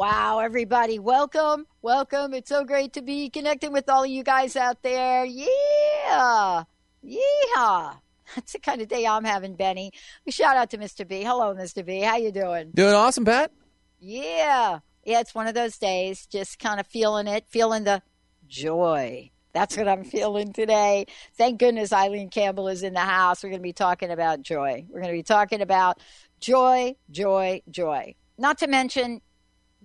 Wow, everybody, welcome, welcome. It's so great to be connecting with all of you guys out there. Yeah, yeah. That's the kind of day I'm having, Benny. Shout out to Mr. B. Hello, Mr. B. How you doing? Doing awesome, Pat. Yeah, yeah. It's one of those days, just kind of feeling it, feeling the joy. That's what I'm feeling today. Thank goodness Eileen Campbell is in the house. We're going to be talking about joy. We're going to be talking about joy, joy, joy. Not to mention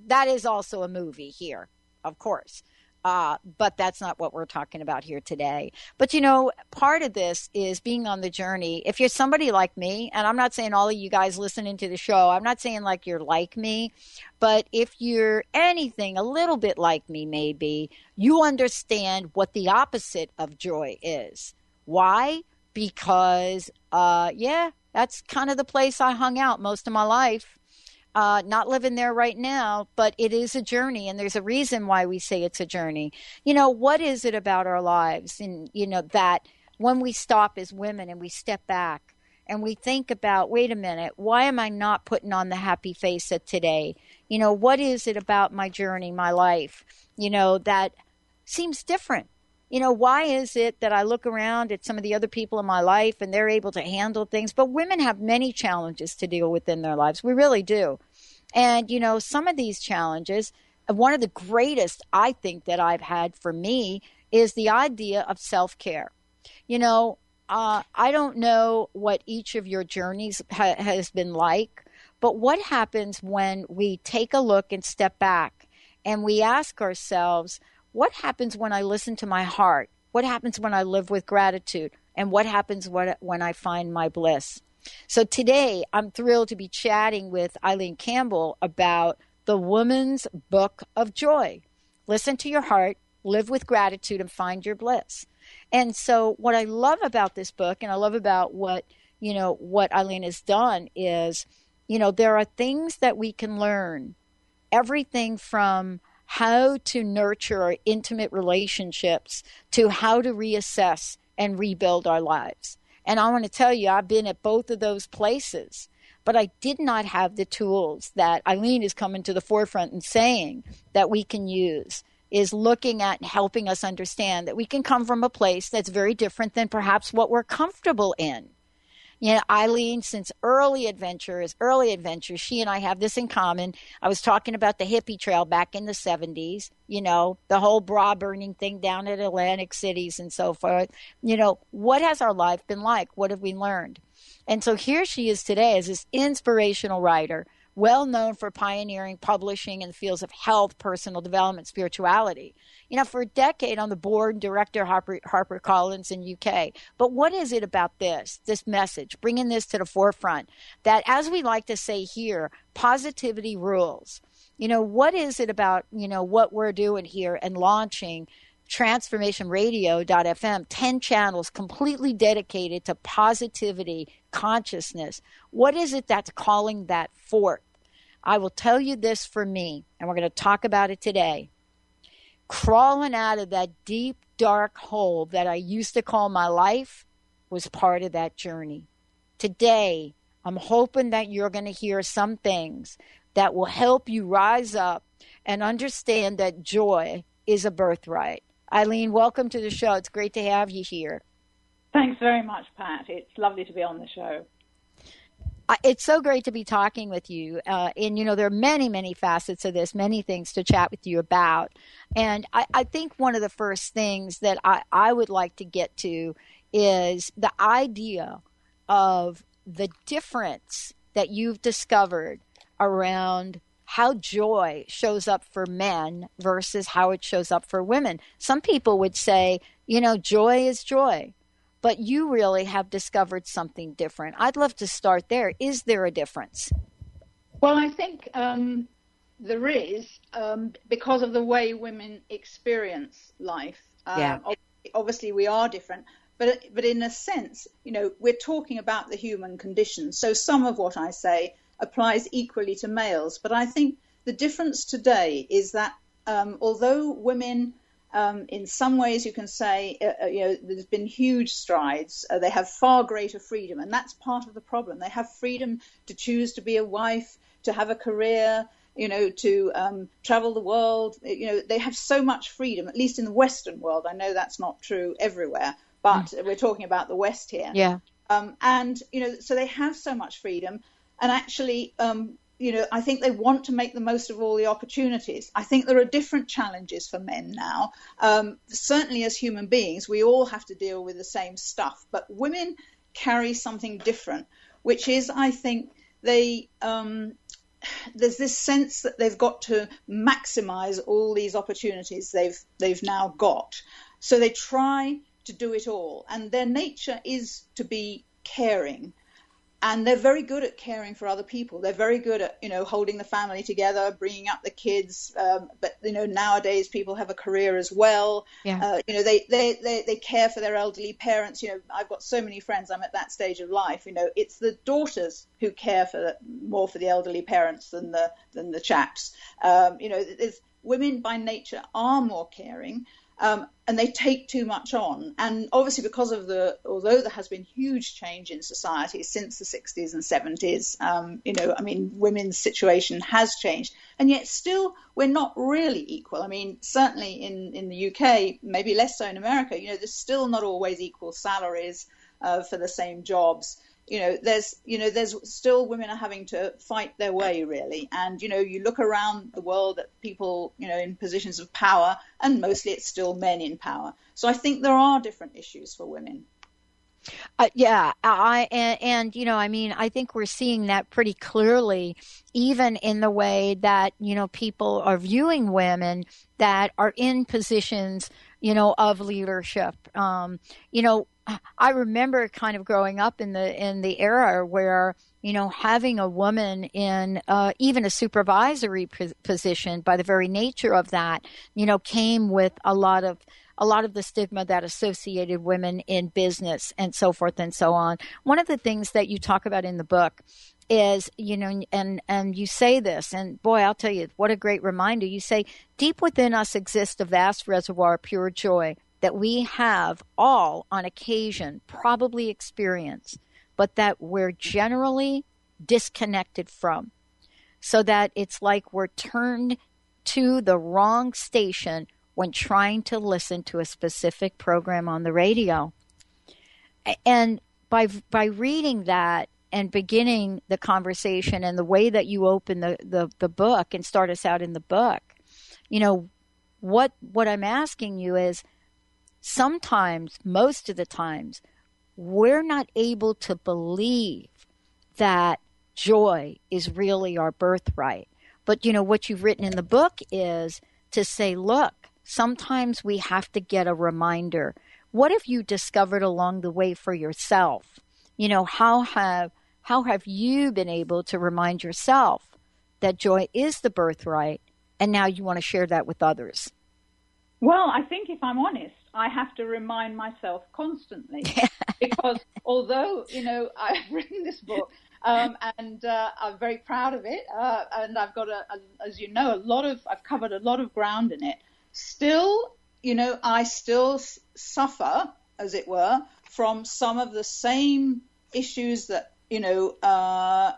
that is also a movie here, of course. Uh, but that's not what we're talking about here today. But you know, part of this is being on the journey. If you're somebody like me, and I'm not saying all of you guys listening to the show, I'm not saying like you're like me, but if you're anything a little bit like me, maybe, you understand what the opposite of joy is. Why? Because, uh, yeah, that's kind of the place I hung out most of my life uh, not living there right now, but it is a journey, and there's a reason why we say it's a journey. You know, what is it about our lives, and you know that when we stop as women and we step back and we think about, wait a minute, why am I not putting on the happy face of today? You know, what is it about my journey, my life, you know, that seems different? You know, why is it that I look around at some of the other people in my life and they're able to handle things? But women have many challenges to deal with in their lives. We really do. And, you know, some of these challenges, one of the greatest I think that I've had for me is the idea of self care. You know, uh, I don't know what each of your journeys ha- has been like, but what happens when we take a look and step back and we ask ourselves, what happens when I listen to my heart? What happens when I live with gratitude? And what happens when, I find my bliss? So today I'm thrilled to be chatting with Eileen Campbell about the Woman's Book of Joy. Listen to your heart, live with gratitude, and find your bliss. And so what I love about this book and I love about what, you know, what Eileen has done is, you know, there are things that we can learn. Everything from how to nurture our intimate relationships to how to reassess and rebuild our lives. And I want to tell you, I've been at both of those places, but I did not have the tools that Eileen is coming to the forefront and saying that we can use. Is looking at and helping us understand that we can come from a place that's very different than perhaps what we're comfortable in you know, Eileen, since early adventures, early adventures, she and I have this in common. I was talking about the hippie trail back in the 70s, you know, the whole bra burning thing down at Atlantic cities and so forth. You know, what has our life been like? What have we learned? And so here she is today as this inspirational writer well known for pioneering publishing in the fields of health, personal development, spirituality. You know, for a decade on the board, director Harper, Harper Collins in UK. But what is it about this, this message, bringing this to the forefront, that as we like to say here, positivity rules. You know, what is it about, you know, what we're doing here and launching transformationradio.fm 10 channels completely dedicated to positivity consciousness what is it that's calling that forth I will tell you this for me, and we're going to talk about it today. Crawling out of that deep, dark hole that I used to call my life was part of that journey. Today, I'm hoping that you're going to hear some things that will help you rise up and understand that joy is a birthright. Eileen, welcome to the show. It's great to have you here. Thanks very much, Pat. It's lovely to be on the show. It's so great to be talking with you. Uh, and, you know, there are many, many facets of this, many things to chat with you about. And I, I think one of the first things that I, I would like to get to is the idea of the difference that you've discovered around how joy shows up for men versus how it shows up for women. Some people would say, you know, joy is joy, but you really have discovered something different. I'd love to start there. Is there a difference? Well, I think um, there is um, because of the way women experience life. Um, yeah. Obviously, we are different. But, but in a sense, you know, we're talking about the human condition. So some of what I say applies equally to males. But I think the difference today is that um, although women, um, in some ways, you can say, uh, uh, you know, there's been huge strides. Uh, they have far greater freedom, and that's part of the problem. They have freedom to choose to be a wife, to have a career, you know, to um, travel the world. You know, they have so much freedom, at least in the Western world. I know that's not true everywhere, but mm. we're talking about the West here. Yeah. Um, and you know, so they have so much freedom, and actually, um, you know, I think they want to make the most of all the opportunities. I think there are different challenges for men now. Um, certainly, as human beings, we all have to deal with the same stuff, but women carry something different, which is, I think, they um, there's this sense that they've got to maximize all these opportunities they've they've now got. So they try to do it all, and their nature is to be caring and they're very good at caring for other people. They're very good at you know holding the family together, bringing up the kids. Um, but you know nowadays people have a career as well. Yeah. Uh, you know they, they they they care for their elderly parents. You know I've got so many friends. I'm at that stage of life. You know it's the daughters who care for the, more for the elderly parents than the than the chaps. Um, you know women by nature are more caring um, and they take too much on. And obviously, because of the, although there has been huge change in society since the 60s and 70s, um, you know, I mean, women's situation has changed, and yet still we're not really equal. I mean, certainly in in the UK, maybe less so in America. You know, there's still not always equal salaries uh, for the same jobs you know there's you know there's still women are having to fight their way really. And you know you look around the world at people you know in positions of power and mostly it's still men in power. So i think there are different issues for women uh, yeah, I and, and you know, I mean, I think we're seeing that pretty clearly, even in the way that you know people are viewing women that are in positions, you know, of leadership. Um, you know, I remember kind of growing up in the in the era where you know having a woman in uh, even a supervisory position by the very nature of that you know came with a lot of a lot of the stigma that associated women in business and so forth and so on. One of the things that you talk about in the book is you know and and you say this and boy I'll tell you what a great reminder you say deep within us exists a vast reservoir of pure joy that we have all on occasion probably experienced, but that we're generally disconnected from. So that it's like we're turned to the wrong station when trying to listen to a specific program on the radio. And by by reading that and beginning the conversation and the way that you open the, the, the book and start us out in the book, you know, what what I'm asking you is sometimes, most of the times, we're not able to believe that joy is really our birthright. But you know, what you've written in the book is to say, look, sometimes we have to get a reminder. What have you discovered along the way for yourself? You know, how have how have you been able to remind yourself that joy is the birthright and now you want to share that with others? Well, I think if I'm honest, I have to remind myself constantly because although you know I've written this book um, and uh, I'm very proud of it, uh, and I've got a, a, as you know, a lot of I've covered a lot of ground in it. Still, you know, I still suffer, as it were, from some of the same issues that you know uh,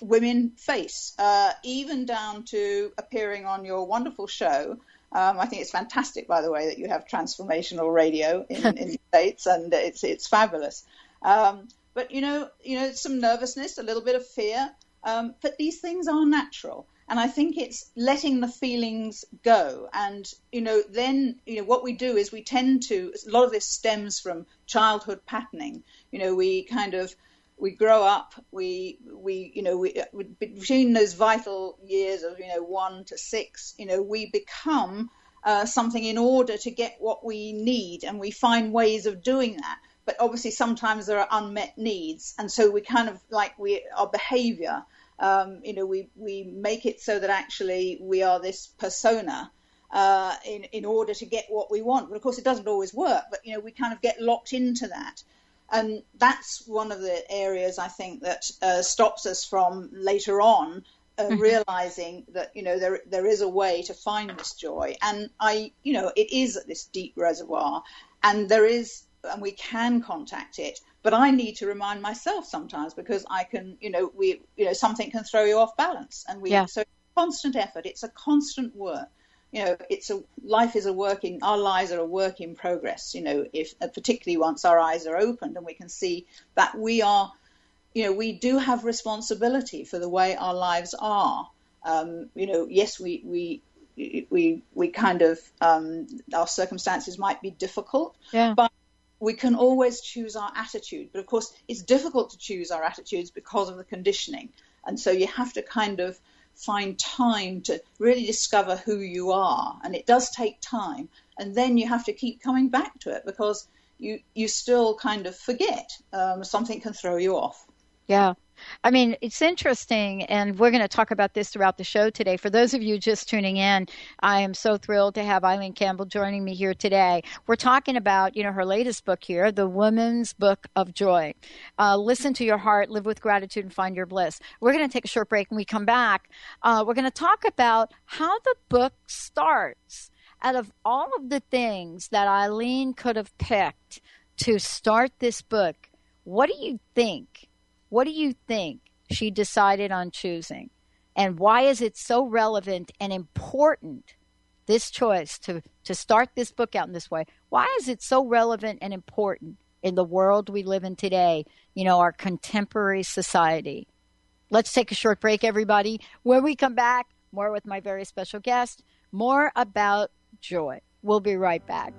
women face, uh, even down to appearing on your wonderful show. Um, I think it's fantastic, by the way, that you have transformational radio in, in the states, and it's it's fabulous. Um, but you know, you know, some nervousness, a little bit of fear, um, but these things are natural. And I think it's letting the feelings go. And, you know, then, you know, what we do is we tend to, a lot of this stems from childhood patterning. You know, we kind of, we grow up, we, we, you know, we, between those vital years of, you know, one to six, you know, we become uh, something in order to get what we need. And we find ways of doing that. But obviously, sometimes there are unmet needs. And so we kind of like we, our behavior um, you know, we, we make it so that actually we are this persona uh, in, in order to get what we want. But of course, it doesn't always work, but, you know, we kind of get locked into that. And that's one of the areas I think that uh, stops us from later on uh, mm-hmm. realizing that you know there there is a way to find this joy and i you know it is this deep reservoir and there is and we can contact it but I need to remind myself sometimes because I can, you know, we, you know, something can throw you off balance, and we yeah. so constant effort. It's a constant work. You know, it's a life is a working. Our lives are a work in progress. You know, if particularly once our eyes are opened and we can see that we are, you know, we do have responsibility for the way our lives are. Um, you know, yes, we we we we kind of um, our circumstances might be difficult, yeah. but we can always choose our attitude. But of course, it's difficult to choose our attitudes because of the conditioning. And so you have to kind of find time to really discover who you are. And it does take time. And then you have to keep coming back to it because you, you still kind of forget. Um, something can throw you off. Yeah. I mean, it's interesting, and we're going to talk about this throughout the show today. For those of you just tuning in, I am so thrilled to have Eileen Campbell joining me here today. We're talking about, you know, her latest book here, The Woman's Book of Joy. Uh, Listen to your heart, live with gratitude, and find your bliss. We're going to take a short break. When we come back, uh, we're going to talk about how the book starts. Out of all of the things that Eileen could have picked to start this book, what do you think? What do you think she decided on choosing? And why is it so relevant and important, this choice to, to start this book out in this way? Why is it so relevant and important in the world we live in today, you know, our contemporary society? Let's take a short break, everybody. When we come back, more with my very special guest, more about joy. We'll be right back.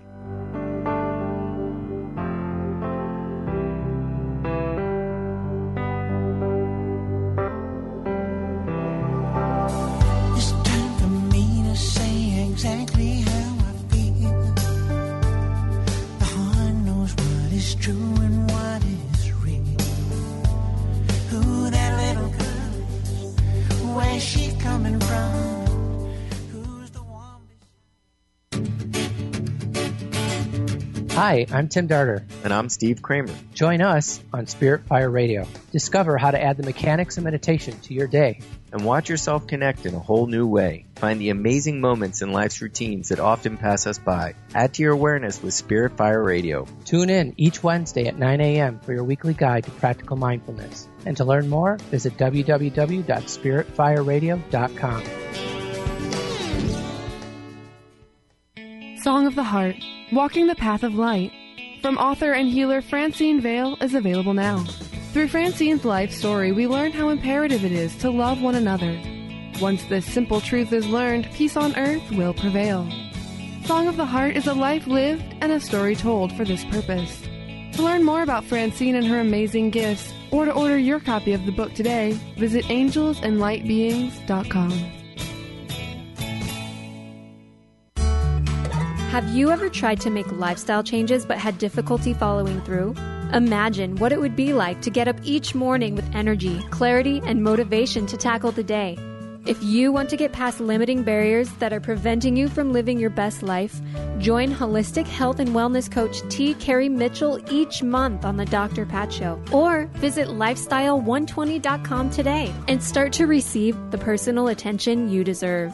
Hi, I'm Tim Darter. And I'm Steve Kramer. Join us on Spirit Fire Radio. Discover how to add the mechanics of meditation to your day. And watch yourself connect in a whole new way. Find the amazing moments in life's routines that often pass us by. Add to your awareness with Spirit Fire Radio. Tune in each Wednesday at 9 a.m. for your weekly guide to practical mindfulness. And to learn more, visit www.spiritfireradio.com. Song of the Heart Walking the Path of Light from author and healer Francine Vale is available now. Through Francine's life story, we learn how imperative it is to love one another. Once this simple truth is learned, peace on earth will prevail. Song of the Heart is a life lived and a story told for this purpose. To learn more about Francine and her amazing gifts, or to order your copy of the book today, visit angelsandlightbeings.com. Have you ever tried to make lifestyle changes but had difficulty following through? Imagine what it would be like to get up each morning with energy, clarity, and motivation to tackle the day. If you want to get past limiting barriers that are preventing you from living your best life, join holistic health and wellness coach T. Carrie Mitchell each month on the Dr. Pat Show. Or visit lifestyle120.com today and start to receive the personal attention you deserve.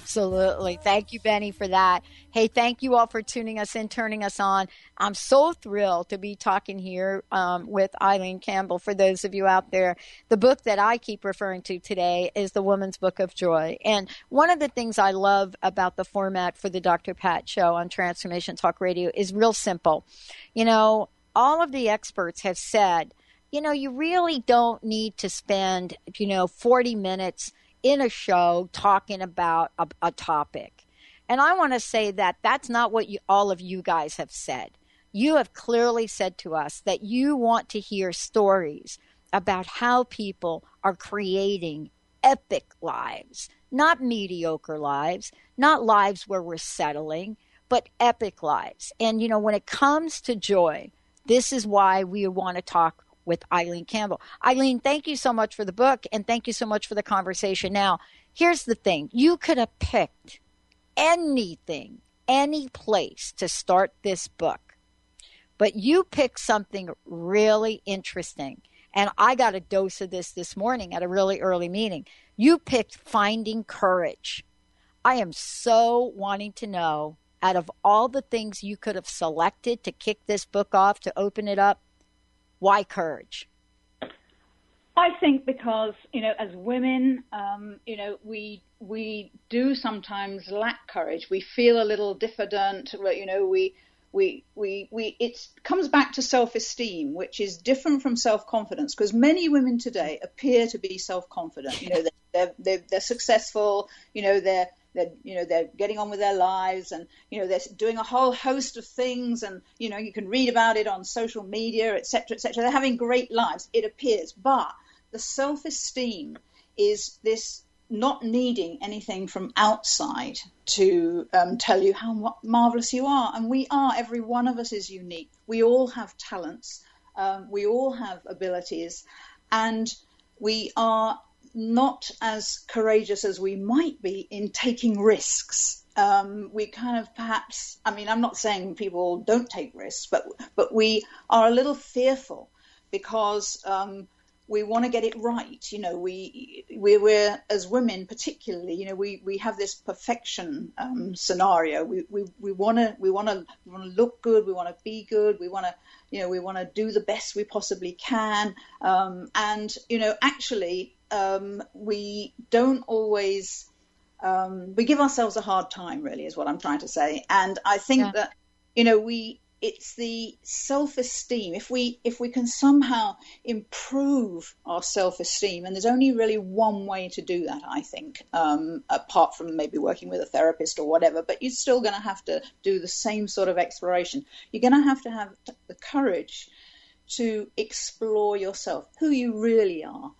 absolutely. Thank you, Benny, for that. Hey, thank you all for tuning us in, turning us on. I'm so thrilled to be talking here um, with Eileen Campbell. For those of you out there, the book that I keep referring to today is The Woman's Book of Joy. And one of the things I love about the format for the Dr. Pat show on Transformation Talk Radio is real simple. You know, all of the experts have said, you know, you really don't need to spend, you know, 40 minutes in a show talking about a, a topic and I want to say that that's not what you, all of you guys have said. You have clearly said to us that you want to hear stories about how people are creating epic lives, not mediocre lives, not lives where we're settling, but epic lives. And, you know, when it comes to joy, this is why we want to talk with Eileen Campbell. Eileen, thank you so much for the book and thank you so much for the conversation. Now, here's the thing you could have picked anything, any place to start this book. But you picked something really interesting. And I got a dose of this this morning at a really early meeting. You picked Finding Courage. I am so wanting to know out of all the things you could have selected to kick this book off, to open it up, why courage? I think because you know, as women, um, you know, we we do sometimes lack courage. We feel a little diffident. You know, we we we we it comes back to self-esteem, which is different from self-confidence. Because many women today appear to be self-confident. You know, they're they're, they're successful. You know, they're they're you know they're getting on with their lives and you know they're doing a whole host of things and you know you can read about it on social media etc etc they're having great lives it appears but the self esteem is this not needing anything from outside to um, tell you how marvelous you are. And we are, every one of us is unique. We all have talents, um, we all have abilities, and we are not as courageous as we might be in taking risks. Um, we kind of perhaps, I mean, I'm not saying people don't take risks, but but we are a little fearful because um, we want to get it right. You know, we, we we're as women particularly, you know, we, we have this perfection um, scenario. We we we want to we want to look good. We want to be good. We want to you know we want to do the best we possibly can. Um, and you know, actually, um, we don't always. Um, we give ourselves a hard time, really, is what I'm trying to say. And I think yeah. that you know we it's the self-esteem if we if we can somehow improve our self-esteem and there's only really one way to do that i think um, apart from maybe working with a therapist or whatever but you're still going to have to do the same sort of exploration you're going to have to have the courage to explore yourself who you really are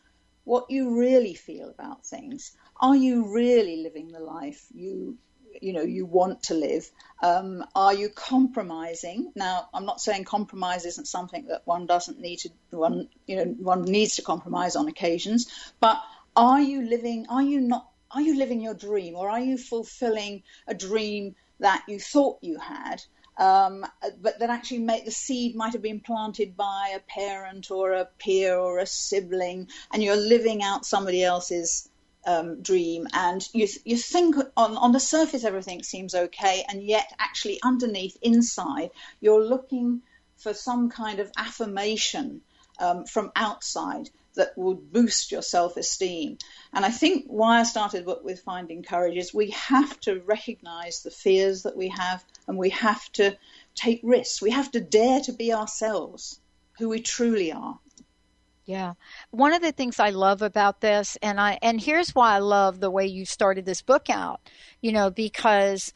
what you really feel about things are you really living the life you you know you want to live? Um, are you compromising? Now, I'm not saying compromise isn't something that one doesn't need to one you know one needs to compromise on occasions, but are you living? Are you not? Are you living your dream, or are you fulfilling a dream that you thought you had? Um, but that actually the seed might have been planted by a parent or a peer or a sibling, and you're living out somebody else's um, dream. And you you think on on the surface everything seems okay, and yet actually underneath, inside, you're looking for some kind of affirmation um, from outside that would boost your self esteem. And I think why I started with Finding Courage is we have to recognize the fears that we have and we have to take risks. We have to dare to be ourselves, who we truly are. Yeah. One of the things I love about this and I and here's why I love the way you started this book out, you know, because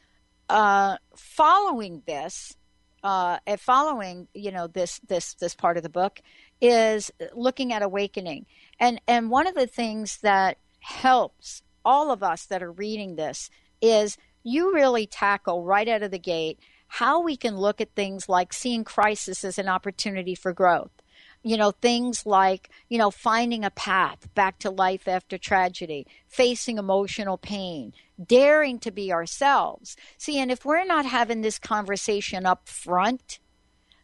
uh, following this uh, following you know this this this part of the book is looking at awakening and and one of the things that helps all of us that are reading this is you really tackle right out of the gate how we can look at things like seeing crisis as an opportunity for growth you know, things like, you know, finding a path back to life after tragedy, facing emotional pain, daring to be ourselves. See, and if we're not having this conversation up front,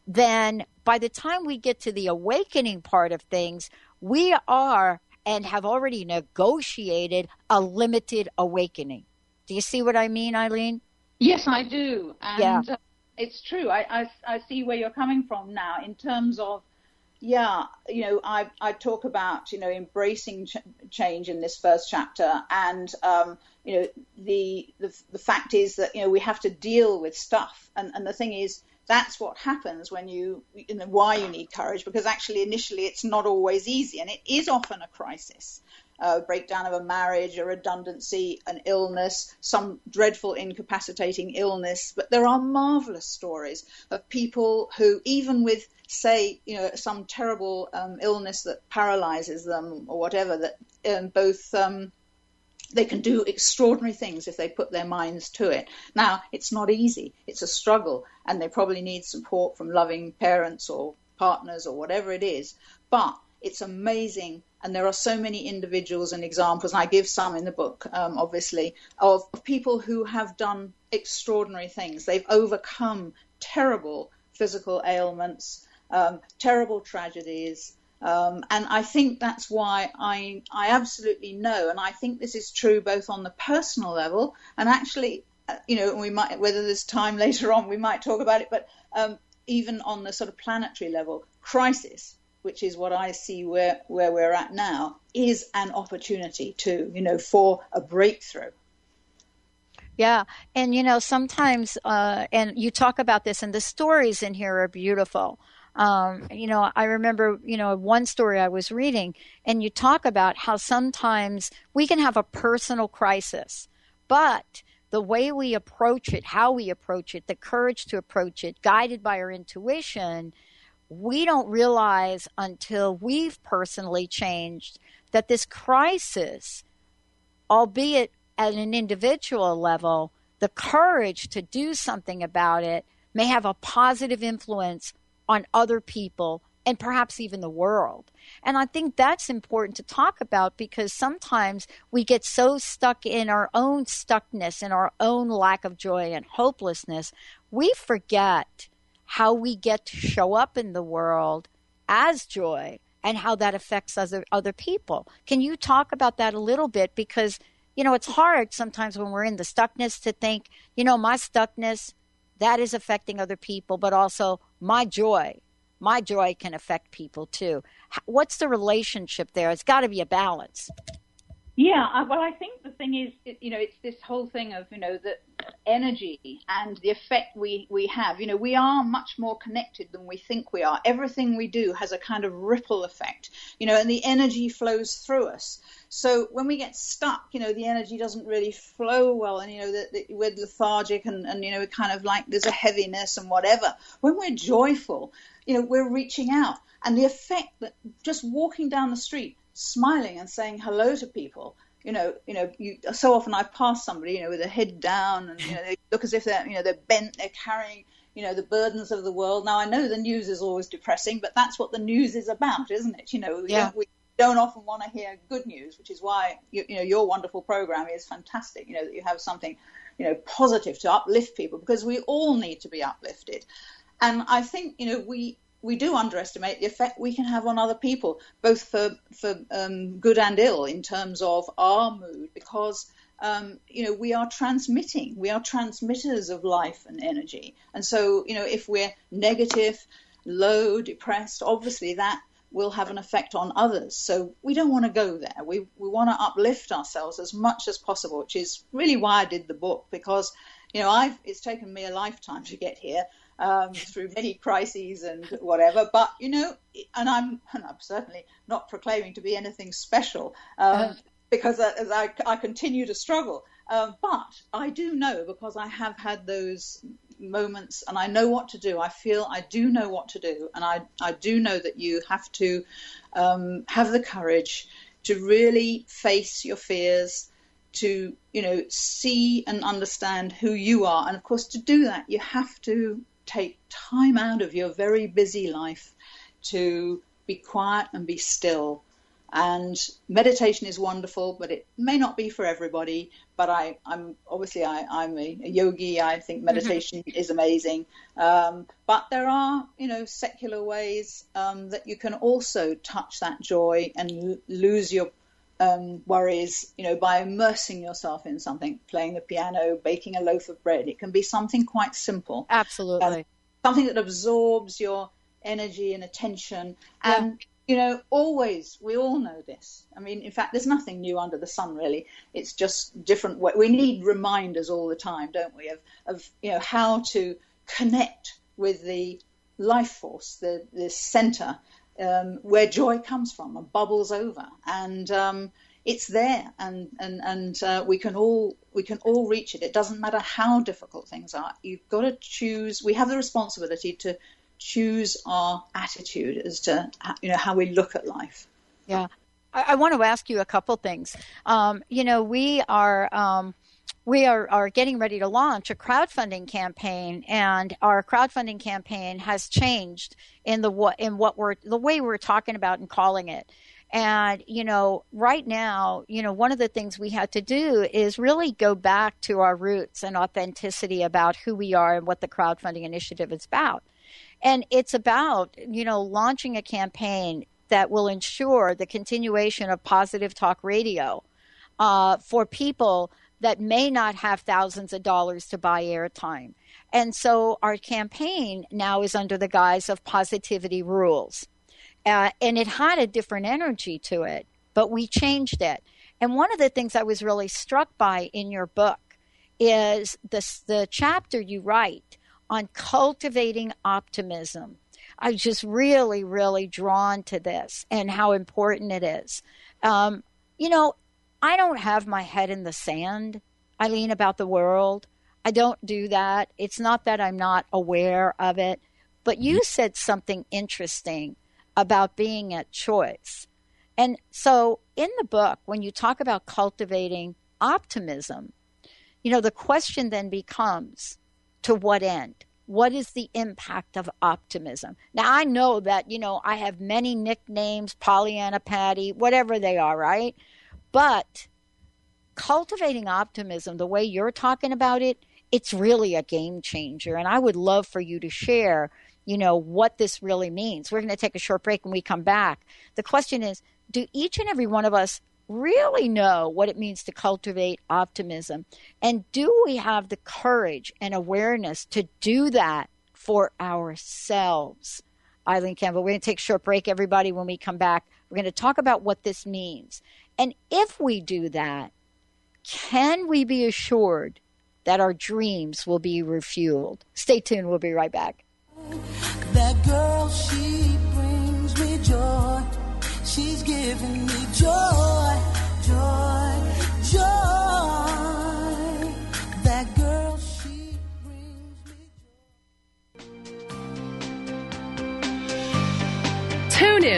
then by the time we get to the awakening part of things, we are and have already negotiated a limited awakening. Do you see what I mean, Eileen? Yes, I do. And yeah. Uh, it's true. I, I, I see where you're coming from now in terms of yeah, you know, I, I talk about, you know, embracing ch- change in this first chapter. And, um, you know, the, the, the fact is that, you know, we have to deal with stuff. And, and the thing is, that's what happens when you, you know, why you need courage, because actually initially it's not always easy and it is often a crisis A breakdown of a marriage, a redundancy, an illness, some dreadful incapacitating illness. But there are marvelous stories of people who, even with, say, you know, some terrible um, illness that paralyzes them or whatever, that um, both um, they can do extraordinary things if they put their minds to it. Now, it's not easy, it's a struggle, and they probably need support from loving parents or partners or whatever it is. But it's amazing and there are so many individuals and examples, and I give some in the book, um, obviously, of people who have done extraordinary things. They've overcome terrible physical ailments, um, terrible tragedies. Um, and I think that's why I, I absolutely know, and I think this is true both on the personal level and actually, uh, you know, we might, whether there's time later on, we might talk about it, but um, even on the sort of planetary level, crisis which is what I see where, where we're at now, is an opportunity to, you know, for a breakthrough. Yeah, and you know sometimes, uh, and you talk about this, and the stories in here are beautiful. Um, you know, I remember, you know, one story I was reading, and you talk about how sometimes we can have a personal crisis, but the way we approach it, how we approach it, the courage to approach it, guided by our intuition, we don't realize until we've personally changed that this crisis, albeit at an individual level, the courage to do something about it may have a positive influence on other people and perhaps even the world. And I think that's important to talk about because sometimes we get so stuck in our own stuckness and our own lack of joy and hopelessness, we forget how we get to show up in the world as joy and how that affects other other people. Can you talk about that a little bit because you know it's hard sometimes when we're in the stuckness to think, you know, my stuckness that is affecting other people, but also my joy. My joy can affect people too. What's the relationship there? It's got to be a balance. Yeah, uh, well, I think the thing is, you know, it's this whole thing of, you know, the energy and the effect we, we have. You know, we are much more connected than we think we are. Everything we do has a kind of ripple effect, you know, and the energy flows through us. So when we get stuck, you know, the energy doesn't really flow well, and you know, that we're lethargic and, and you know, kind of like there's a heaviness and whatever. When we're joyful, you know, we're reaching out, and the effect that just walking down the street smiling and saying hello to people you know, you know, you, so often I pass somebody, you know, with their head down, and you know, they look as if they're, you know, they're bent, they're carrying, you know, the burdens of the world. Now I know the news is always depressing, but that's what the news is about, isn't it? You know, we, Yeah. don't, we don't often want to hear good news, which is why you, you know your wonderful program is fantastic. You know that you have something, you know, positive to uplift people because we all need to be uplifted. And I think you know we we do underestimate the effect we can have on other people, both for for um, good and ill, in terms of our mood, because um, you know we are transmitting, we are transmitters of life and energy, and so you know if we're negative, low, depressed, obviously that will have an effect on others. So we don't want to go there. We we want to uplift ourselves as much as possible, which is really why I did the book because you know I've it's taken me a lifetime to get here um, through many crises and whatever. But you know, and I'm and I'm certainly not proclaiming to be anything special um, because as I, I continue to struggle. Um, but I do know because I have had those moments and I know what to do. I feel I do know what to do, and I I do know that you have to um, have the courage to really face your fears to you know see and understand who you are and of course to do that you have to take time out of your very busy life to be quiet and be still. And meditation is wonderful but it may not be for everybody but I, I'm obviously I, I'm a, a yogi. I think meditation is amazing. Um, but there are you know secular ways um, that you can also touch that joy and l- lose your um, worries, you know, by immersing yourself in something, playing the piano, baking a loaf of bread. It can be something quite simple. Absolutely. Um, something that absorbs your energy and attention. And, you know, always, we all know this. I mean, in fact, there's nothing new under the sun, really. It's just different. Way. We need reminders all the time, don't we, of, of you know, how to connect with the life force, the, the center um, where joy comes from and bubbles over, and um, it's there, and and and uh, we can all we can all reach it. It doesn't matter how difficult things are. You've got to choose. We have the responsibility to choose our attitude as to you know how we look at life. Yeah. I, I want to ask you a couple things. Um, you know, we are. Um, we are, are getting ready to launch a crowdfunding campaign and our crowdfunding campaign has changed in the what in what we're the way we're talking about and calling it. And you know right now you know one of the things we had to do is really go back to our roots and authenticity about who we are and what the crowdfunding initiative is about. And it's about you know launching a campaign that will ensure the continuation of positive talk radio uh, for people that may not have thousands of dollars to buy airtime. And so our campaign now is under the guise of positivity rules. Uh, and it had a different energy to it, but we changed it. And one of the things I was really struck by in your book is the, the chapter you write on cultivating optimism. I was just really, really drawn to this and how important it is. Um, you know, I don't have my head in the sand, Eileen, about the world. I don't do that. It's not that I'm not aware of it, but you mm-hmm. said something interesting about being at choice. And so in the book, when you talk about cultivating optimism, you know, the question then becomes to what end? What is the impact of optimism? Now, I know that, you know, I have many nicknames, Pollyanna Patty, whatever they are, right? But cultivating optimism, the way you're talking about it, it's really a game changer. And I would love for you to share, you know, what this really means. We're going to take a short break and we come back. The question is do each and every one of us really know what it means to cultivate optimism? And do we have the courage and awareness to do that for ourselves? Eileen Campbell, we're going to take a short break, everybody. When we come back, we're going to talk about what this means. And if we do that, can we be assured that our dreams will be refueled? Stay tuned. We'll be right back. That girl, she brings me joy. She's giving me joy,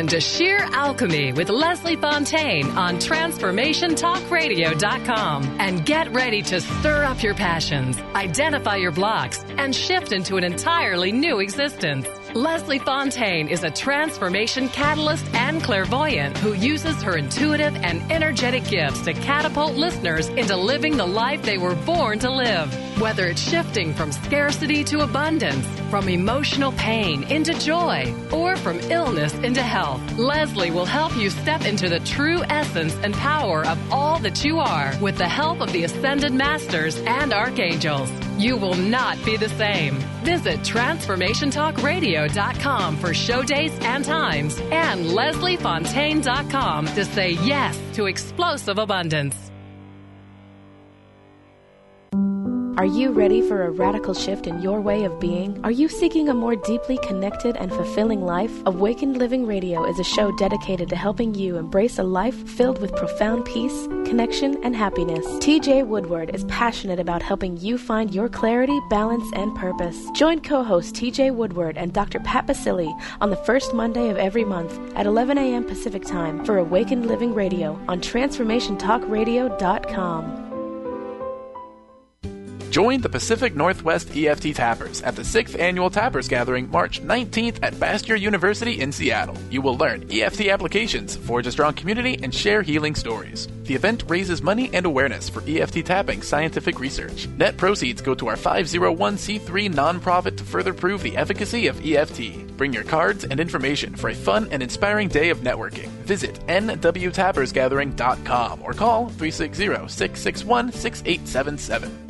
into sheer alchemy with Leslie Fontaine on TransformationTalkRadio.com and get ready to stir up your passions, identify your blocks, and shift into an entirely new existence. Leslie Fontaine is a transformation catalyst and clairvoyant who uses her intuitive and energetic gifts to catapult listeners into living the life they were born to live. Whether it's shifting from scarcity to abundance, from emotional pain into joy, or from illness into health, Leslie will help you step into the true essence and power of all that you are with the help of the Ascended Masters and Archangels. You will not be the same. Visit TransformationTalkRadio.com for show dates and times and LeslieFontaine.com to say yes to explosive abundance. Are you ready for a radical shift in your way of being? Are you seeking a more deeply connected and fulfilling life? Awakened Living Radio is a show dedicated to helping you embrace a life filled with profound peace, connection, and happiness. TJ Woodward is passionate about helping you find your clarity, balance, and purpose. Join co host TJ Woodward and Dr. Pat Baccili on the first Monday of every month at 11 a.m. Pacific Time for Awakened Living Radio on TransformationTalkRadio.com. Join the Pacific Northwest EFT Tappers at the 6th Annual Tappers Gathering March 19th at Bastyr University in Seattle. You will learn EFT applications, forge a strong community, and share healing stories. The event raises money and awareness for EFT tapping scientific research. Net proceeds go to our 501c3 nonprofit to further prove the efficacy of EFT. Bring your cards and information for a fun and inspiring day of networking. Visit nwtappersgathering.com or call 360 661 6877.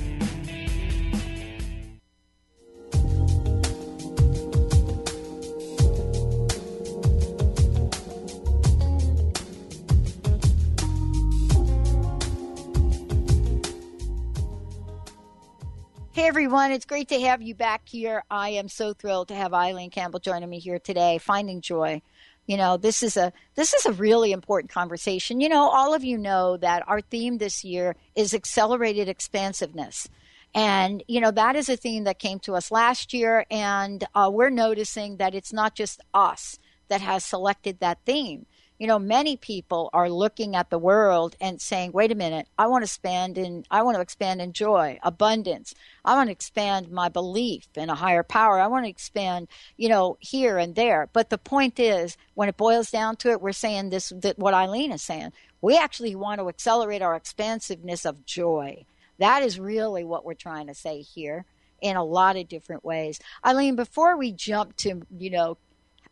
Hey everyone, it's great to have you back here. I am so thrilled to have Eileen Campbell joining me here today, finding joy. You know, this is a this is a really important conversation. You know, all of you know that our theme this year is accelerated expansiveness. And, you know, that is a theme that came to us last year, and uh, we're noticing that it's not just us that has selected that theme you know, many people are looking at the world and saying, wait a minute, I want to expand in, I want to expand in joy, abundance. I want to expand my belief in a higher power. I want to expand, you know, here and there. But the point is, when it boils down to it, we're saying this, that what Eileen is saying. We actually want to accelerate our expansiveness of joy. That is really what we're trying to say here in a lot of different ways. Eileen, before we jump to, you know,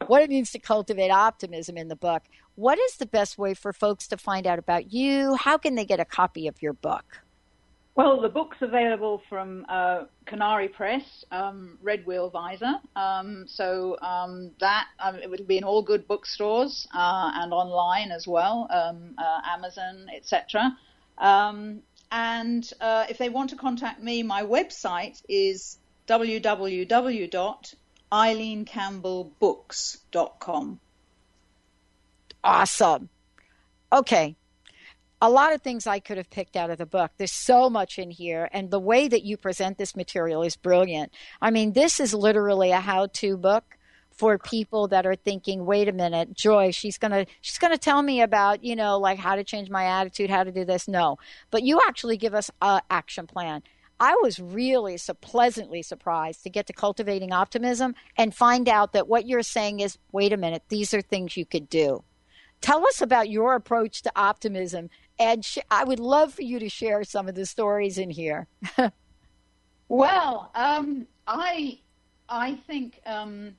what it means to cultivate optimism in the book, what is the best way for folks to find out about you? How can they get a copy of your book? Well, the book's available from uh, Conari Press, um, Red Wheel Weiser. Um, so um, that um, it will be in all good bookstores uh, and online as well, um, uh, Amazon, etc. Um, and uh, if they want to contact me, my website is www.eileencampbellbooks.com awesome. Okay. A lot of things I could have picked out of the book. There's so much in here, and the way that you present this material is brilliant. I mean, this is literally a how-to book for people that are thinking, "Wait a minute, Joy, she's gonna she's gonna tell me about you know like how to change my attitude, how to do this." No, but you actually give us a action plan. I was really so pleasantly surprised to get to cultivating optimism and find out that what you're saying is, "Wait a minute, these are things you could do." Tell us about your approach to optimism, and sh- I would love for you to share some of the stories in here. well, um, I I think um,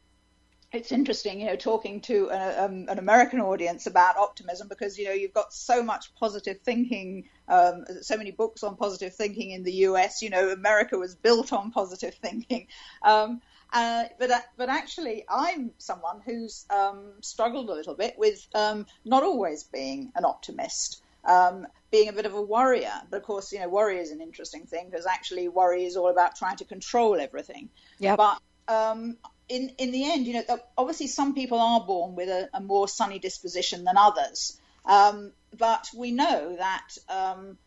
it's interesting, you know, talking to a, um, an American audience about optimism because you know you've got so much positive thinking, um, so many books on positive thinking in the U.S. You know, America was built on positive thinking. Um, uh, but uh, but actually, I'm someone who's um, struggled a little bit with um, not always being an optimist. Um, being a bit of a worrier, but of course, you know, worry is an interesting thing because actually, worry is all about trying to control everything. Yeah. But um, in in the end, you know, obviously some people are born with a, a more sunny disposition than others, um, but we know that um,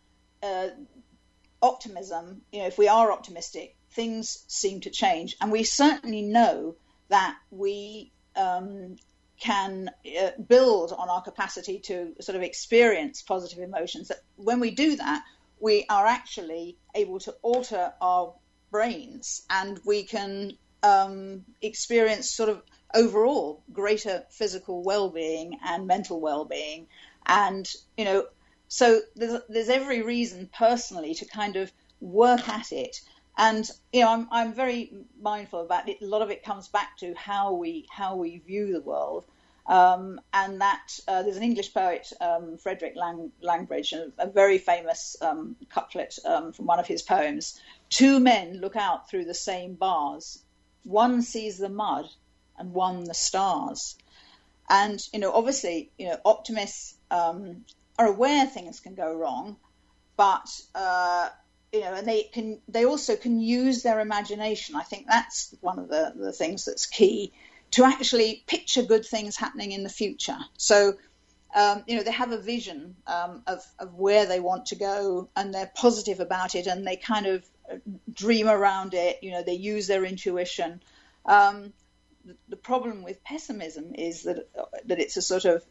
uh, optimism, you know, if we are optimistic, things seem to change, and we certainly know that we um, can uh, build on our capacity to sort of experience positive emotions. That when we do that, we are actually able to alter our brains, and we can um, experience sort of overall greater physical well-being and mental well-being and you know so there's, there's every reason personally to kind of work at it and you know I'm, I'm very mindful about it a lot of it comes back to how we how we view the world um, and that uh, there's an English poet, um, Frederick Lang- Langbridge, a, a, very famous um, couplet um, from one of his poems. Two men look out through the same bars. One sees the mud and one the stars. And, you know, obviously, you know, optimists um, are aware things can go wrong, but, uh, you know, and they can, they also can use their imagination. I think that's one of the, the things that's key to actually picture good things happening in the future. So, um, you know, they have a vision um, of, of where they want to go and they're positive about it and they kind of dream around it. You know, they use their intuition. Um, the, the, problem with pessimism is that that it's a sort of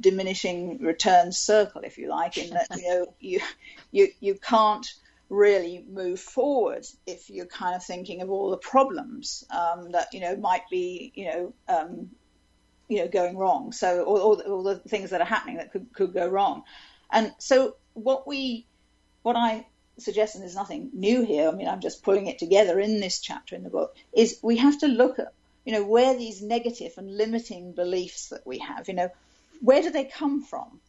diminishing returns circle, if you like, in that you know you you you can't really move forward if you're kind of thinking of all the problems um, that you know might be you know um, you know going wrong. So all, all, all the things that are happening that could could go wrong, and so what we what I suggesting there's nothing new here. I mean, I'm just pulling it together in this chapter in the book. Is we have to look at, you know, where these negative and limiting beliefs that we have, you know, where do they come from?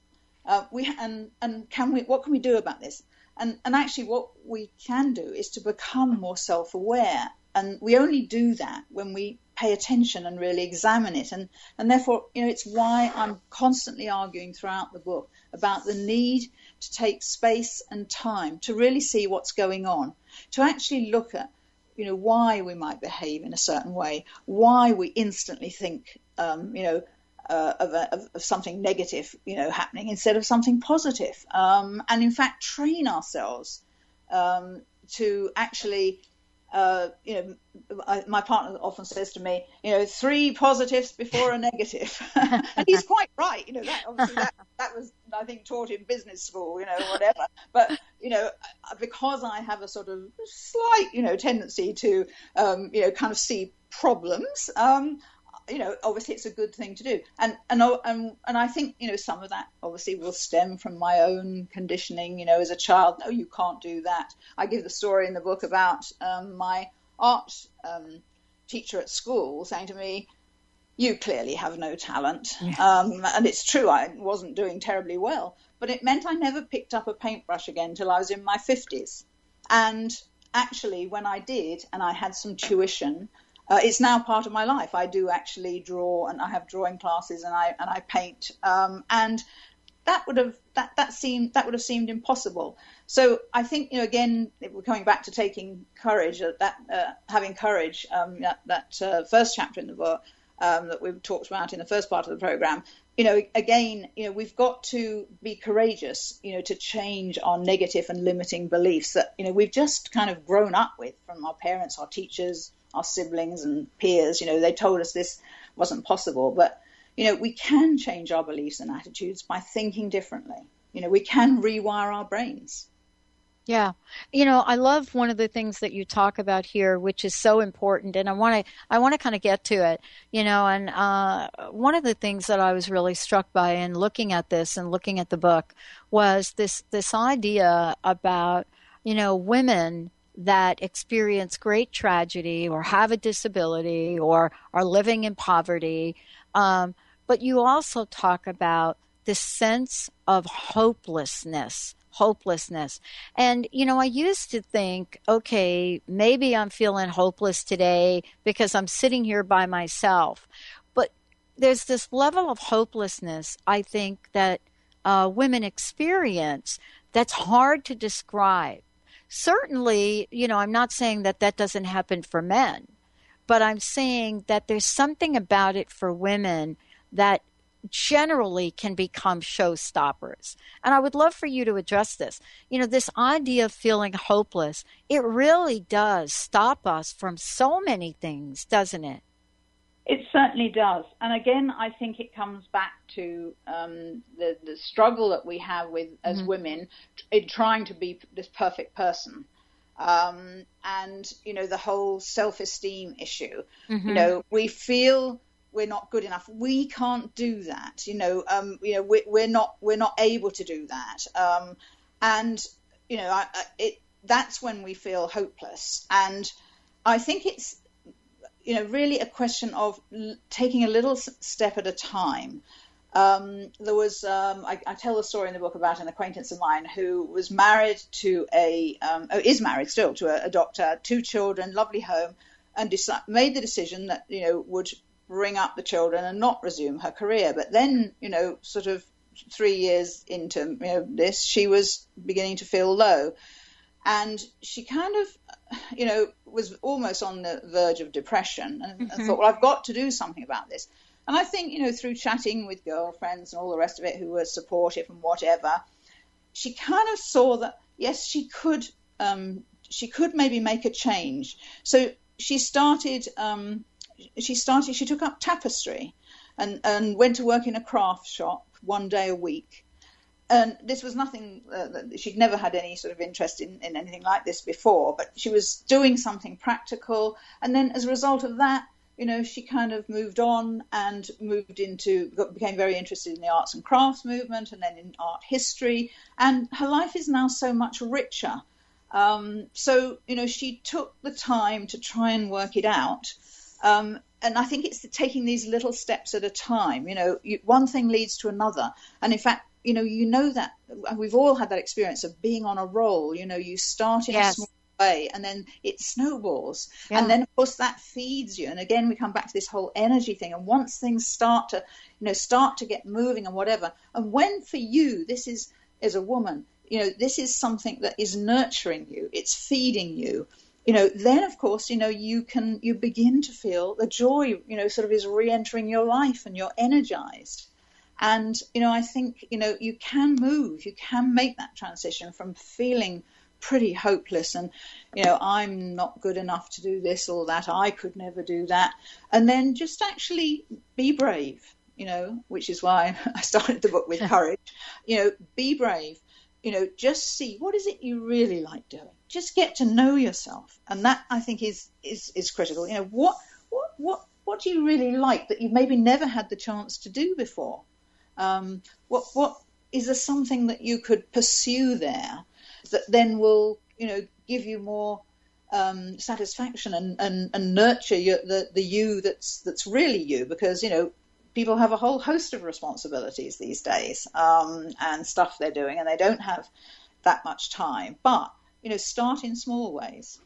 Uh, we and and can we what can we do about this? And and actually, what we can do is to become more self-aware, and we only do that when we pay attention and really examine it. And and therefore, you know, it's why I'm constantly arguing throughout the book about the need to take space and time to really see what's going on, to actually look at, you know, why we might behave in a certain way, why we instantly think, um, you know, uh, of, a, of, something negative, you know, happening instead of something positive, um, and in fact train ourselves um, to actually uh, you know, I, my partner often says to me, you know, three positives before a negative, and he's quite right. You know, that obviously that, that was I think taught in business school, you know, whatever. But you know, because I have a sort of slight, you know, tendency to, um, you know, kind of see problems. Um, you know, obviously it's a good thing to do, and and and and I think you know some of that obviously will stem from my own conditioning. You know, as a child, no, you can't do that. I give the story in the book about um, my art um, teacher at school saying to me, "You clearly have no talent," um, and it's true. I wasn't doing terribly well, but it meant I never picked up a paintbrush again till I was in my fifties, and actually when I did, and I had some tuition uh, it's now part of my life. I do actually draw, and I have drawing classes, and I and I paint, um, and that would have that that seemed that would have seemed impossible. So I think you know again we're coming back to taking courage, uh, that uh, having courage, um, that, that uh, first chapter in the book um, that we've talked about in the first part of the program. You know, again, you know, we've got to be courageous, you know, to change our negative and limiting beliefs that you know we've just kind of grown up with from our parents, our teachers, our siblings and peers, you know, they told us this wasn't possible. But, you know, we can change our beliefs and attitudes by thinking differently. You know, we can rewire our brains. Yeah. You know, I love one of the things that you talk about here, which is so important. And I want to, I want to kind of get to it, you know, and, uh, one of the things that I was really struck by in looking at this and looking at the book was this, this idea about, you know, women that experience great tragedy or have a disability or are living in poverty. Um, but you also talk about this sense of hopelessness hopelessness. And, you know, I used to think, okay, maybe I'm feeling hopeless today because I'm sitting here by myself. But there's this level of hopelessness, I think, that uh, women experience that's hard to describe. Certainly, you know, I'm not saying that that doesn't happen for men, but I'm saying that there's something about it for women that generally can become showstoppers. And I would love for you to address this. You know, this idea of feeling hopeless, it really does stop us from so many things, doesn't it? It certainly does. And again, I think it comes back to um, the, the struggle that we have with as Mm-hmm. women in trying to be this perfect person. Um, and, you know, the whole self esteem issue. Mhm. You know, we feel we're not good enough. We can't do that. You know, um, you know, we, we're not we're not able to do that. Um, and you know, I, I, it that's when we feel hopeless. And I think it's you know really a question of l- taking a little step at a time. Um, there was um, I, I tell the story in the book about an acquaintance of mine who was married to a um, oh, is married still to a, a doctor, two children, lovely home, and deci- made the decision that you know would bring up the children and not resume her career. But then you know sort of three years into you know this, she was beginning to feel low, and she kind of you know was almost on the verge of depression, and, and Mhm. thought, well, I've got to do something about this. And I think, you know, through chatting with girlfriends and all the rest of it who were supportive and whatever, she kind of saw that yes, she could, um, she could maybe make a change. So she started, um, she started, she took up tapestry, and and went to work in a craft shop one day a week. And this was nothing uh, she'd never had any sort of interest in, in anything like this before, but she was doing something practical. And then as a result of that, you know, she kind of moved on and moved into, got, became very interested in the arts and crafts movement and then in art history. And her life is now so much richer. Um, so, you know, she took the time to try and work it out. Um, and I think it's taking these little steps at a time. You know, you, one thing leads to another. And in fact, you know, you know that we've all had that experience of being on a roll. You know, you start in Yes. a small way and then it snowballs Yeah. and then of course that feeds you and again we come back to this whole energy thing and once things start to you know start to get moving and whatever and when for you this is as a woman you know this is something that is nurturing you it's feeding you you know then of course you know you can you begin to feel the joy you know sort of is re-entering your life and you're energized and you know i think you know you can move you can make that transition from feeling pretty hopeless and you know i'm not good enough to do this or that i could never do that and then just actually be brave you know which is why i started the book with courage. You know be brave you know just see what is it you really like doing. Just get to know yourself and that i think is is is critical. You know what what what what do you really like that you've maybe never had the chance to do before um, what what is there something that you could pursue there that then will you know give you more um, satisfaction and, and, and nurture your, the the you that's that's really you? Because you know people have a whole host of responsibilities these days um, and stuff they're doing and they don't have that much time. But you know start in small ways.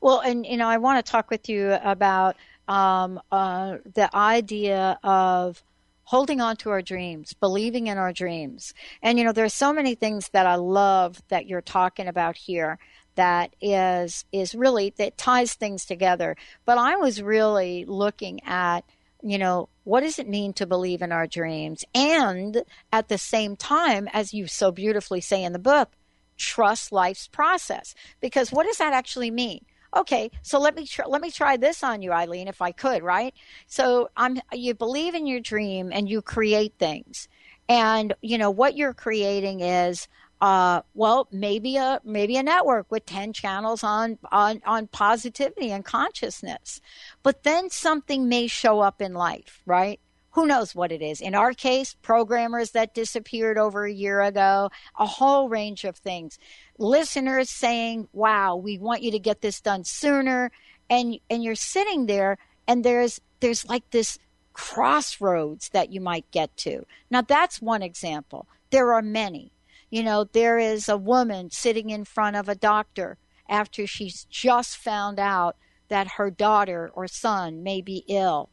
Well, and you know, I want to talk with you about um, uh, the idea of holding on to our dreams, believing in our dreams, and you know, there's so many things that I love that you're talking about here. That is is really that ties things together. But I was really looking at you know what does it mean to believe in our dreams, and at the same time, as you so beautifully say in the book, trust life's process. Because what does that actually mean? Okay, so let me tr- let me try this on you, Eileen, if I could, right? So I'm you believe in your dream and you create things, and you know what you're creating is uh, well, maybe a maybe a network with ten channels on on on positivity and consciousness. But then something may show up in life, right? Who knows what it is? In our case, programmers that disappeared over a year ago, a whole range of things. Listeners saying, "Wow, we want you to get this done sooner," and and you're sitting there, and there's there's like this crossroads that you might get to. Now, that's one example. There are many. You know, there is a woman sitting in front of a doctor after she's just found out that her daughter or son may be ill.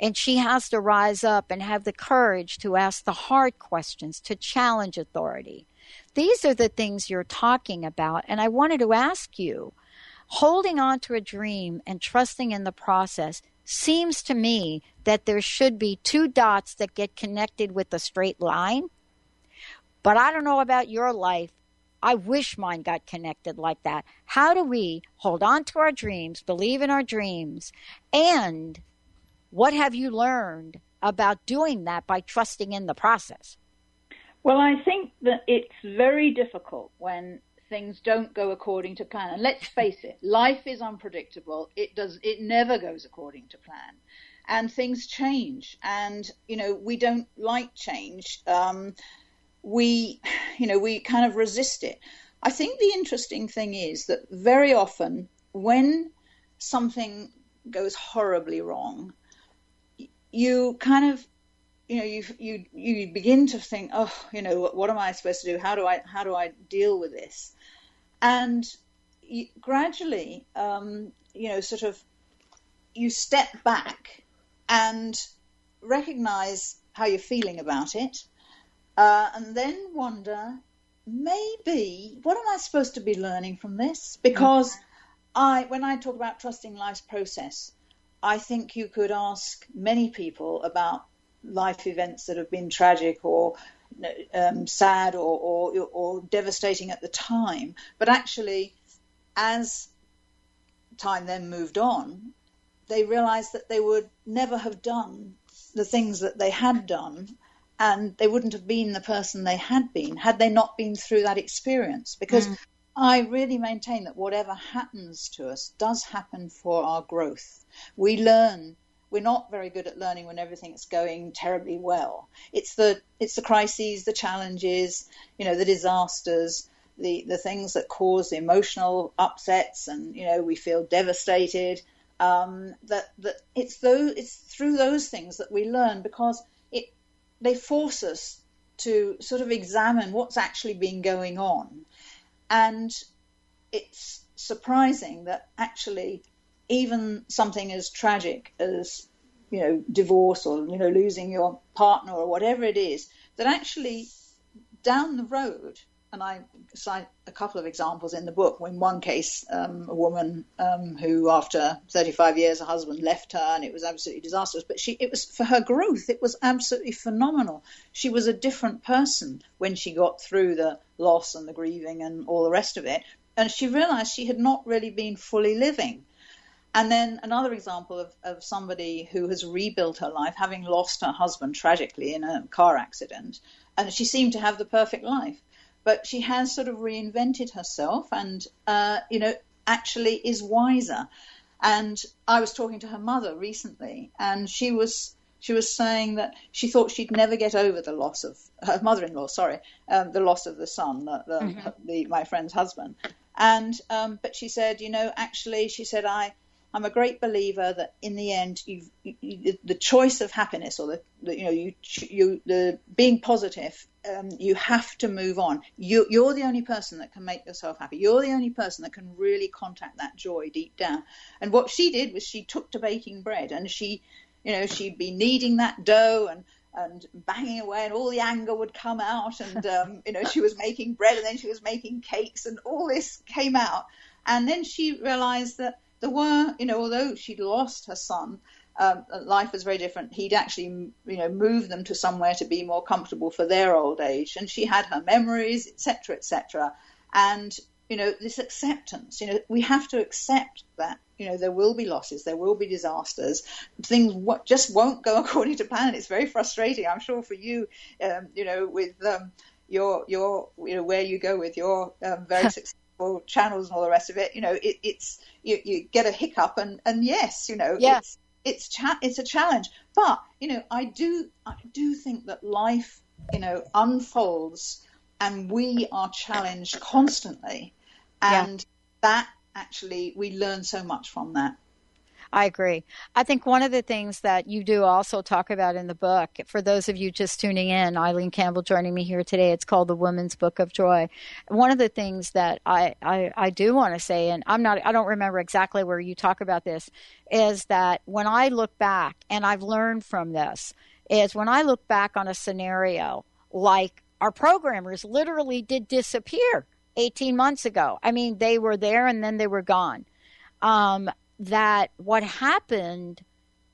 And she has to rise up and have the courage to ask the hard questions, to challenge authority. These are the things you're talking about. And I wanted to ask you holding on to a dream and trusting in the process seems to me that there should be two dots that get connected with a straight line but I don't know about your life. I wish mine got connected like that. How do we hold on to our dreams, believe in our dreams, and what have you learned about doing that by trusting in the process? Well, I think that it's very difficult when things don't go according to plan. And let's face it, life is unpredictable. It does it never goes according to plan. And things change. And, you know, we don't like change. Um, we, you know, we kind of resist it. I think the interesting thing is that very often when something goes horribly wrong, you kind of, you know, you you you begin to think, oh, you know, what, what am I supposed to do? How do I how do I deal with this? And you, gradually, um, you know, sort of, you step back and recognize how you're feeling about it uh, and then wonder maybe what am I supposed to be learning from this? Because I, when I talk about trusting life's process, I think you could ask many people about life events that have been tragic or um, sad or, or, or devastating at the time, but actually, as time then moved on, they realized that they would never have done the things that they had done and they wouldn't have been the person they had been had they not been through that experience. Because mm. I really maintain that whatever happens to us does happen for our growth. We learn. We're not very good at learning when everything's going terribly well. It's the it's the crises, the challenges, you know, the disasters, the the things that cause emotional upsets, and you know, we feel devastated. Um, that that it's those it's through those things that we learn because it they force us to sort of examine what's actually been going on. And it's surprising that actually even something as tragic as you know divorce or you know losing your partner or whatever it is that actually down the road and I cite a couple of examples in the book. In one case, um, a woman um, who, after 35 years, her husband left her, and it was absolutely disastrous. But she, it was for her growth. It was absolutely phenomenal. She was a different person when she got through the loss and the grieving and all the rest of it, and she realised she had not really been fully living. And then another example of, of somebody who has rebuilt her life, having lost her husband tragically in a car accident, and she seemed to have the perfect life but she has sort of reinvented herself and, uh, you know, actually is wiser. And I was talking to her mother recently, and she was she was saying that she thought she'd never get over the loss of her mother-in-law. Sorry, um, the loss of the son, the, the, mm-hmm. the my friend's husband. And um, but she said, you know, actually, she said I I'm a great believer that in the end, you, the choice of happiness or the, the, you know you you the being positive, um, you have to move on. You, you're the only person that can make yourself happy. You're the only person that can really contact that joy deep down. And what she did was she took to baking bread, and she, you know, she'd be kneading that dough and and banging away, and all the anger would come out. And um, you know, she was making bread, and then she was making cakes, and all this came out. And then she realized that there were, you know, although she'd lost her son, um, life was very different. He'd actually, you know, moved them to somewhere to be more comfortable for their old age, and she had her memories, etc., etc. And you know, this acceptance. You know, we have to accept that. You know, there will be losses, there will be disasters. Things w- just won't go according to plan. It's very frustrating, I'm sure, for you. Um, you know, with um, your your you know where you go with your um, very successful channels and all the rest of it. You know, it, it's you, you get a hiccup and and yes, you know, Yeah. it's it's cha- it's a challenge. But you know, I do I do think that life you know unfolds and we are challenged constantly, and that actually we learn so much from that. I agree. I think one of the things that you do also talk about in the book, for those of you just tuning in, Eileen Campbell joining me here today, it's called The Woman's Book of Joy. One of the things that I, I, I do want to say, and I'm not, I don't remember exactly where you talk about this, is that when I look back, and I've learned from this, is when I look back on a scenario like our programmers literally did disappear 18 months ago. I mean, they were there and then they were gone. Um, that what happened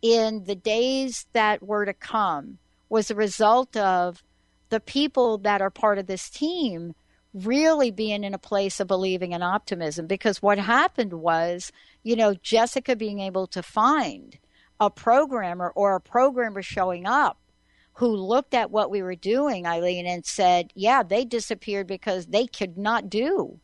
in the days that were to come was a result of the people that are part of this team really being in a place of believing and optimism. Because what happened was you know Jessica being able to find a programmer or a programmer showing up who looked at what we were doing Eileen and said yeah they disappeared because they could not do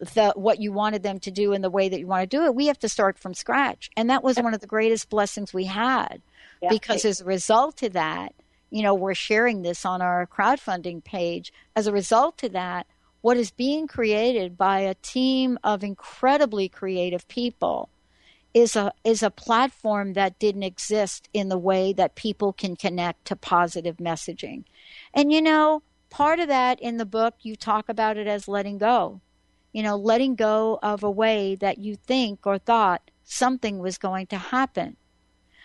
the what you wanted them to do in the way that you want to do it we have to start from scratch. And that was one of the greatest blessings we had Yeah. because as a result of that you know we're sharing this on our crowdfunding page. As a result of that what is being created by a team of incredibly creative people is a is a platform that didn't exist in the way that people can connect to positive messaging. And you know part of that in the book you talk about it as letting go you know, letting go of a way that you think or thought something was going to happen.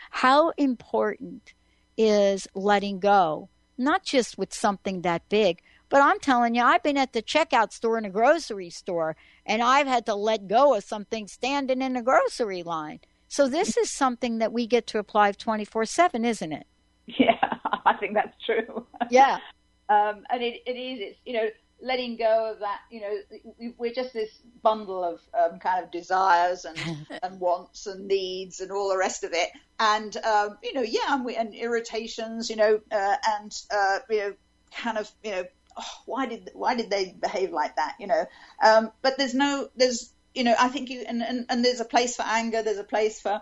How important is letting go, not just with something that big, but I'm telling you, I've been at the checkout store in a grocery store and I've had to let go of something standing in a grocery line. So this is something that we get to apply 24 7, isn't it? Yeah, I think that's true. Yeah. um, and it, it is, it's, you know, letting go of that, you know, we- we're just this bundle of um, kind of desires and, and wants and needs and all the rest of it. And, um, you know, yeah, and, we, and irritations, you know, uh, and, uh, you know, kind of, you know, oh, why did, why did they behave like that, you know? Um, but there's no, there's, you know, I think you, and, and, and there's a place for anger, there's a place for,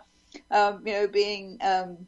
um, you know, being, um,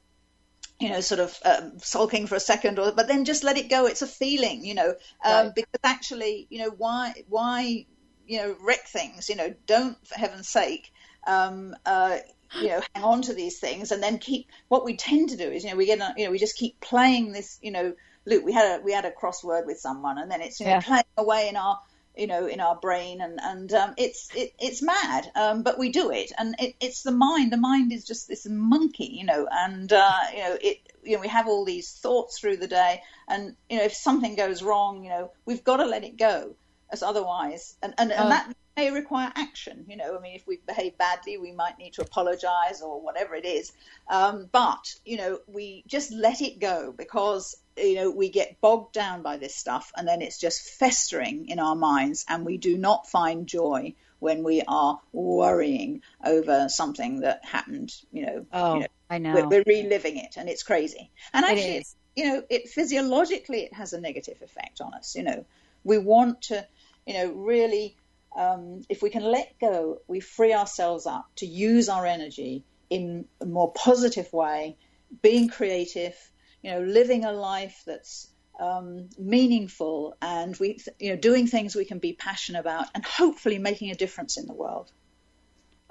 you know, sort of um, sulking for a second, or but then just let it go. It's a feeling, you know, um, Right. because actually, you know, why why you know wreck things? You know, don't for heaven's sake. Um, uh, you know, hang on to these things, and then keep. What we tend to do is, you know, we get, you know, we just keep playing this, you know, loop. We had a we had a crossword with someone, and then it's you know Yeah. playing away in our you know in our brain and and um, it's it, it's mad um, but we do it and it, it's the mind the mind is just this monkey you know and uh, you know it you know we have all these thoughts through the day and you know if something goes wrong you know we've got to let it go as otherwise. And and, and Oh. that may require action you know. I mean if we behave badly we might need to apologize or whatever it is. Um, but you know we just let it go because you know we get bogged down by this stuff and then it's just festering in our minds and we do not find joy when we are worrying over something that happened you know, Oh, you know I know. we're, we're reliving it and it's crazy. And actually you know it physiologically it has a negative effect on us you know. We want to you know really um, if we can let go we free ourselves up to use our energy in a more positive way being creative you know living a life that's um, meaningful and we you know doing things we can be passionate about and hopefully making a difference in the world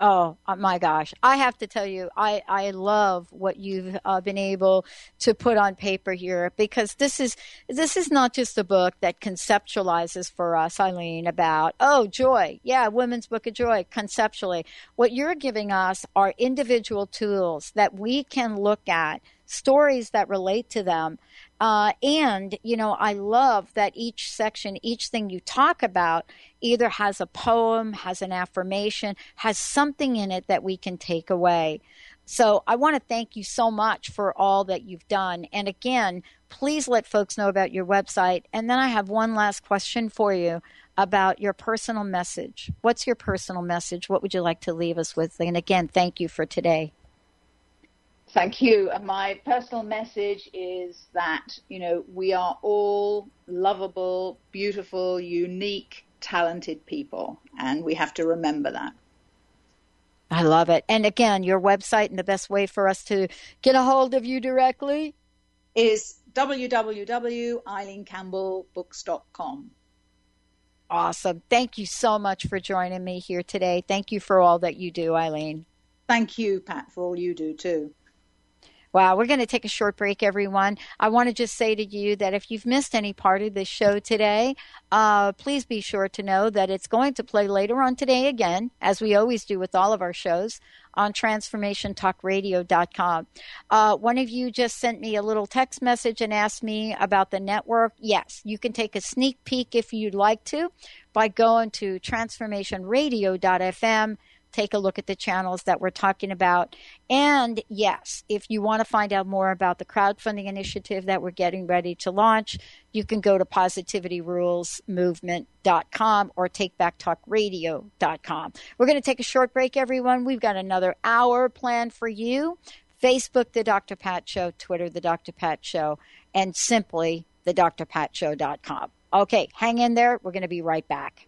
Oh uh, my gosh! I have to tell you, I I love what you've uh, been able to put on paper here because this is this is not just a book that conceptualizes for us, Eileen, about oh joy, yeah, Women's Book of Joy conceptually. What you're giving us are individual tools that we can look at, stories that relate to them, uh, and you know I love that each section, each thing you talk about, either has a poem, has an affirmation, has something in it that we can take away. So I want to thank you so much for all that you've done. And again, please let folks know about your website. And then I have one last question for you about your personal message. What's your personal message? What would you like to leave us with? And again, thank you for today. Thank you. And my personal message is that, you know, we are all lovable, beautiful, unique, talented people. And we have to remember that. I love it. And again, your website and the best way for us to get a hold of you directly is www.eileencampbellbooks.com. Awesome. Thank you so much for joining me here today. Thank you for all that you do, Eileen. Thank you, Pat, for all you do too. Wow, we're going to take a short break, everyone. I want to just say to you that if you've missed any part of this show today, uh, please be sure to know that it's going to play later on today again, as we always do with all of our shows, on transformationtalkradio.com. Uh, one of you just sent me a little text message and asked me about the network. Yes, you can take a sneak peek if you'd like to by going to transformationradio.fm take a look at the channels that we're talking about. And yes, if you want to find out more about the crowdfunding initiative that we're getting ready to launch, you can go to positivityrulesmovement.com or takebacktalkradio.com. We're going to take a short break, everyone. We've got another hour planned for you. Facebook, The Dr. Pat Show, Twitter, The Dr. Pat Show, and simply thedrpatshow.com. Okay, hang in there. We're going to be right back.